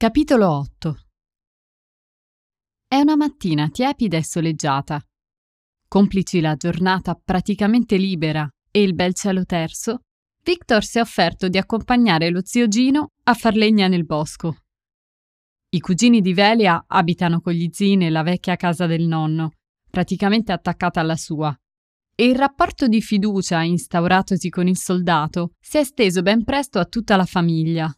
Capitolo 8 È una mattina tiepida e soleggiata. Complici la giornata praticamente libera e il bel cielo terzo, Victor si è offerto di accompagnare lo zio Gino a far legna nel bosco. I cugini di Velia abitano con gli zii nella vecchia casa del nonno, praticamente attaccata alla sua, e il rapporto di fiducia instauratosi con il soldato si è esteso ben presto a tutta la famiglia.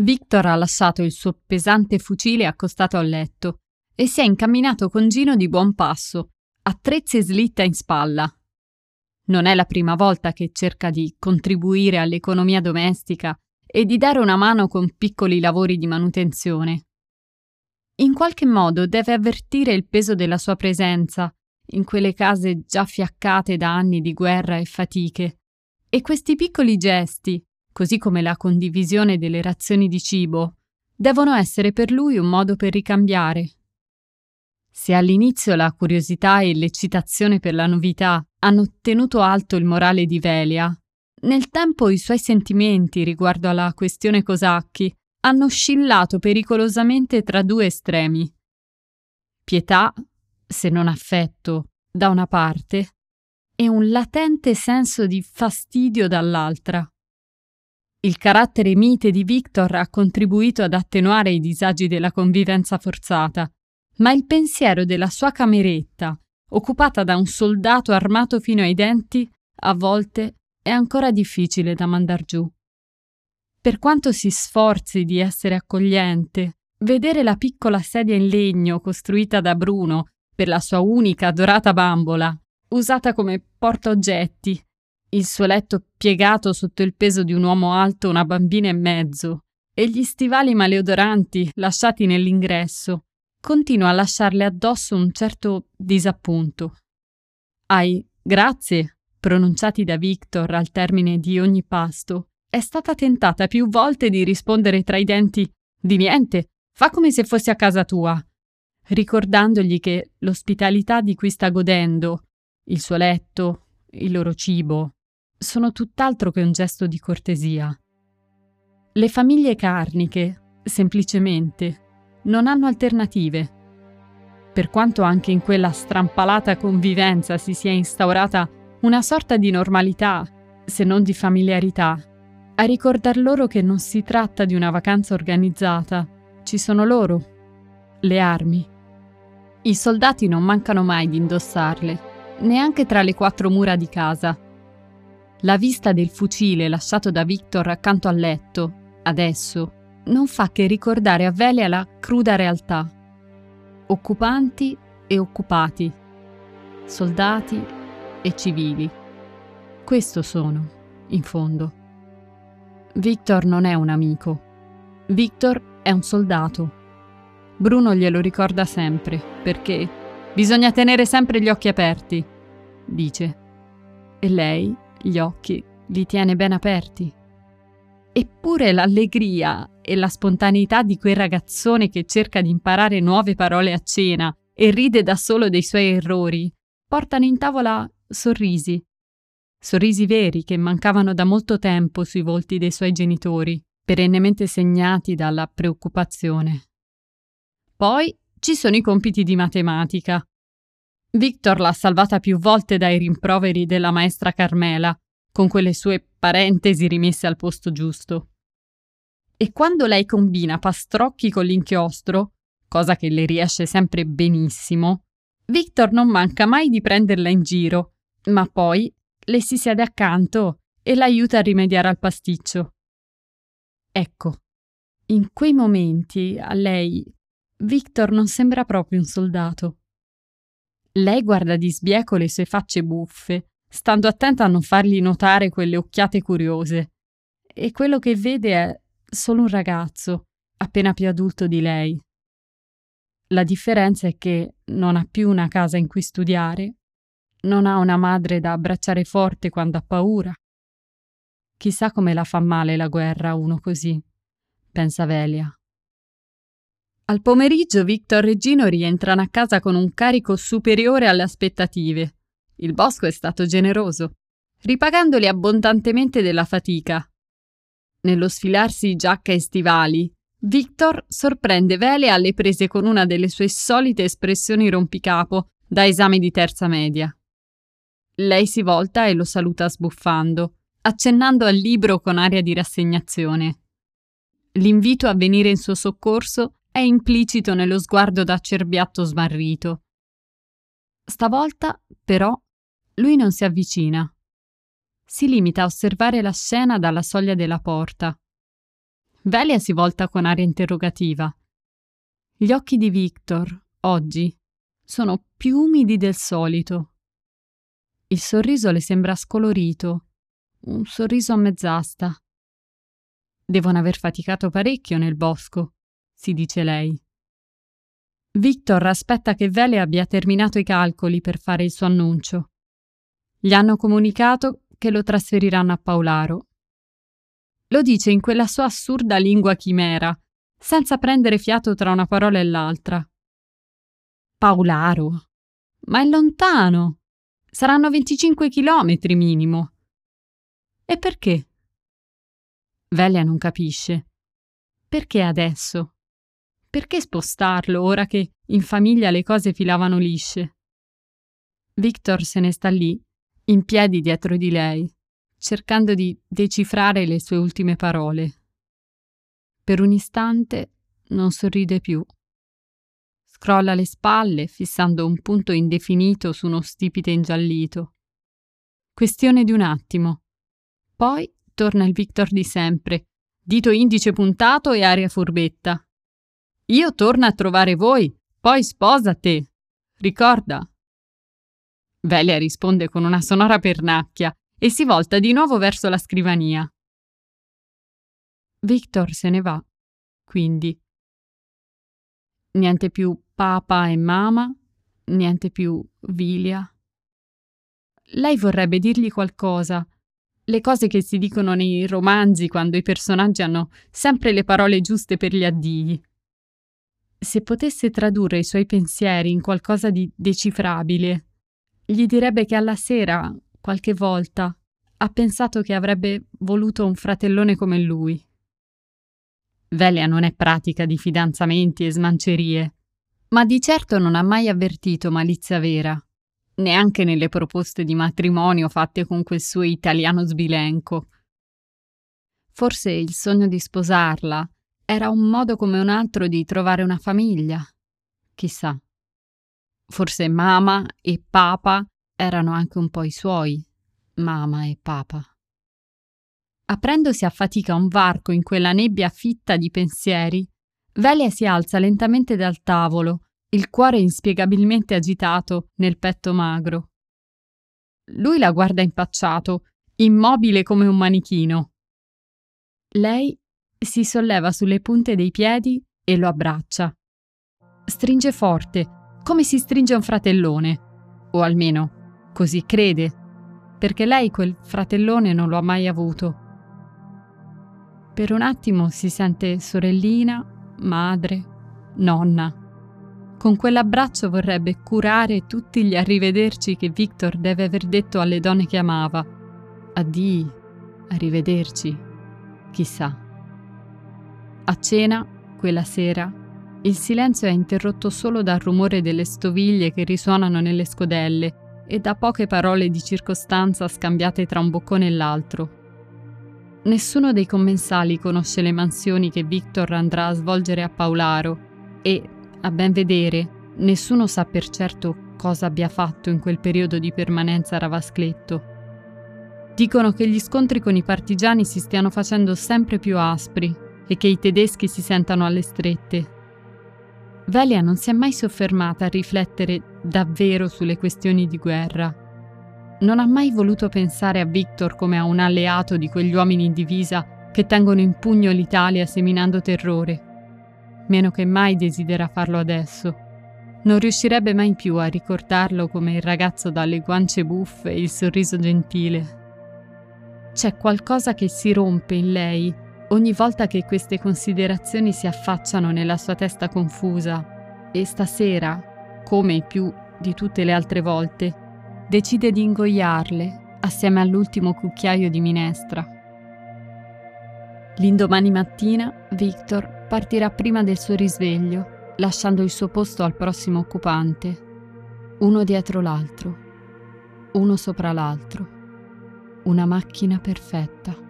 Victor ha lasciato il suo pesante fucile accostato al letto e si è incamminato con Gino di buon passo, attrezzi e slitta in spalla. Non è la prima volta che cerca di contribuire all'economia domestica e di dare una mano con piccoli lavori di manutenzione. In qualche modo deve avvertire il peso della sua presenza in quelle case già fiaccate da anni di guerra e fatiche, e questi piccoli gesti, così come la condivisione delle razioni di cibo, devono essere per lui un modo per ricambiare. Se all'inizio la curiosità e l'eccitazione per la novità hanno tenuto alto il morale di Velia, nel tempo i suoi sentimenti riguardo alla questione Cosacchi hanno oscillato pericolosamente tra due estremi. Pietà, se non affetto, da una parte, e un latente senso di fastidio dall'altra. Il carattere mite di Victor ha contribuito ad attenuare i disagi della convivenza forzata, ma il pensiero della sua cameretta, occupata da un soldato armato fino ai denti, a volte è ancora difficile da mandar giù. Per quanto si sforzi di essere accogliente, vedere la piccola sedia in legno costruita da Bruno per la sua unica dorata bambola, usata come portaoggetti, il suo letto piegato sotto il peso di un uomo alto una bambina e mezzo, e gli stivali maleodoranti lasciati nell'ingresso, continua a lasciarle addosso un certo disappunto. Ai grazie, pronunciati da Victor al termine di ogni pasto, è stata tentata più volte di rispondere tra i denti di niente, fa come se fossi a casa tua, ricordandogli che l'ospitalità di cui sta godendo, il suo letto, il loro cibo, sono tutt'altro che un gesto di cortesia. Le famiglie carniche, semplicemente, non hanno alternative. Per quanto anche in quella strampalata convivenza si sia instaurata una sorta di normalità, se non di familiarità, a ricordar loro che non si tratta di una vacanza organizzata, ci sono loro, le armi. I soldati non mancano mai di indossarle, neanche tra le quattro mura di casa la vista del fucile lasciato da Victor accanto al letto, adesso, non fa che ricordare a Velia la cruda realtà. Occupanti e occupati, soldati e civili. Questo sono, in fondo. Victor non è un amico. Victor è un soldato. Bruno glielo ricorda sempre, perché bisogna tenere sempre gli occhi aperti, dice. E lei gli occhi li tiene ben aperti. Eppure l'allegria e la spontaneità di quel ragazzone che cerca di imparare nuove parole a cena e ride da solo dei suoi errori, portano in tavola sorrisi. Sorrisi veri che mancavano da molto tempo sui volti dei suoi genitori, perennemente segnati dalla preoccupazione. Poi ci sono i compiti di matematica, Victor l'ha salvata più volte dai rimproveri della maestra Carmela, con quelle sue parentesi rimesse al posto giusto. E quando lei combina pastrocchi con l'inchiostro, cosa che le riesce sempre benissimo, Victor non manca mai di prenderla in giro, ma poi le si siede accanto e l'aiuta a rimediare al pasticcio. Ecco, in quei momenti a lei Victor non sembra proprio un soldato. Lei guarda di sbieco le sue facce buffe, stando attenta a non fargli notare quelle occhiate curiose. E quello che vede è solo un ragazzo, appena più adulto di lei. La differenza è che non ha più una casa in cui studiare, non ha una madre da abbracciare forte quando ha paura. Chissà come la fa male la guerra a uno così, pensa Velia. Al pomeriggio Victor e Gino rientrano a casa con un carico superiore alle aspettative. Il bosco è stato generoso, ripagandoli abbondantemente della fatica. Nello sfilarsi giacca e stivali, Victor sorprende Vele alle prese con una delle sue solite espressioni rompicapo da esame di terza media. Lei si volta e lo saluta sbuffando, accennando al libro con aria di rassegnazione. L'invito a venire in suo soccorso è implicito nello sguardo da cerbiatto smarrito. Stavolta, però, lui non si avvicina. Si limita a osservare la scena dalla soglia della porta. Velia si volta con aria interrogativa. Gli occhi di Victor, oggi, sono più umidi del solito. Il sorriso le sembra scolorito, un sorriso a mezz'asta. Devono aver faticato parecchio nel bosco, si dice lei. Victor aspetta che Vele abbia terminato i calcoli per fare il suo annuncio. Gli hanno comunicato che lo trasferiranno a Paolaro lo dice in quella sua assurda lingua chimera, senza prendere fiato tra una parola e l'altra. Paolaro. Ma è lontano. Saranno 25 chilometri minimo. E perché? Velia non capisce. Perché adesso? Perché spostarlo ora che in famiglia le cose filavano lisce? Victor se ne sta lì, in piedi dietro di lei, cercando di decifrare le sue ultime parole. Per un istante non sorride più. Scrolla le spalle, fissando un punto indefinito su uno stipite ingiallito. Questione di un attimo. Poi torna il Victor di sempre, dito indice puntato e aria furbetta. Io torno a trovare voi, poi sposa te. Ricorda? Velia risponde con una sonora pernacchia e si volta di nuovo verso la scrivania. Victor se ne va, quindi. Niente più papa e mama, niente più Vilia. Lei vorrebbe dirgli qualcosa, le cose che si dicono nei romanzi quando i personaggi hanno sempre le parole giuste per gli addii. Se potesse tradurre i suoi pensieri in qualcosa di decifrabile, gli direbbe che alla sera, qualche volta, ha pensato che avrebbe voluto un fratellone come lui. Velia non è pratica di fidanzamenti e smancerie, ma di certo non ha mai avvertito malizia vera, neanche nelle proposte di matrimonio fatte con quel suo italiano sbilenco. Forse il sogno di sposarla era un modo come un altro di trovare una famiglia. Chissà. Forse mamma e papa erano anche un po' i suoi, mamma e papa. Aprendosi a fatica un varco in quella nebbia fitta di pensieri, Velia si alza lentamente dal tavolo, il cuore inspiegabilmente agitato nel petto magro. Lui la guarda impacciato, immobile come un manichino. Lei si solleva sulle punte dei piedi e lo abbraccia. Stringe forte, come si stringe un fratellone, o almeno così crede, perché lei quel fratellone non lo ha mai avuto. Per un attimo si sente sorellina, madre, nonna. Con quell'abbraccio vorrebbe curare tutti gli arrivederci che Victor deve aver detto alle donne che amava. Addì, arrivederci, chissà. A cena, quella sera, il silenzio è interrotto solo dal rumore delle stoviglie che risuonano nelle scodelle e da poche parole di circostanza scambiate tra un boccone e l'altro. Nessuno dei commensali conosce le mansioni che Victor andrà a svolgere a Paolaro e, a ben vedere, nessuno sa per certo cosa abbia fatto in quel periodo di permanenza a Ravascletto. Dicono che gli scontri con i partigiani si stiano facendo sempre più aspri e che i tedeschi si sentano alle strette. Velia non si è mai soffermata a riflettere davvero sulle questioni di guerra. Non ha mai voluto pensare a Victor come a un alleato di quegli uomini in divisa che tengono in pugno l'Italia seminando terrore. Meno che mai desidera farlo adesso. Non riuscirebbe mai più a ricordarlo come il ragazzo dalle guance buffe e il sorriso gentile. C'è qualcosa che si rompe in lei ogni volta che queste considerazioni si affacciano nella sua testa confusa e stasera come più di tutte le altre volte, decide di ingoiarle assieme all'ultimo cucchiaio di minestra. L'indomani mattina Victor partirà prima del suo risveglio, lasciando il suo posto al prossimo occupante, uno dietro l'altro, uno sopra l'altro, una macchina perfetta.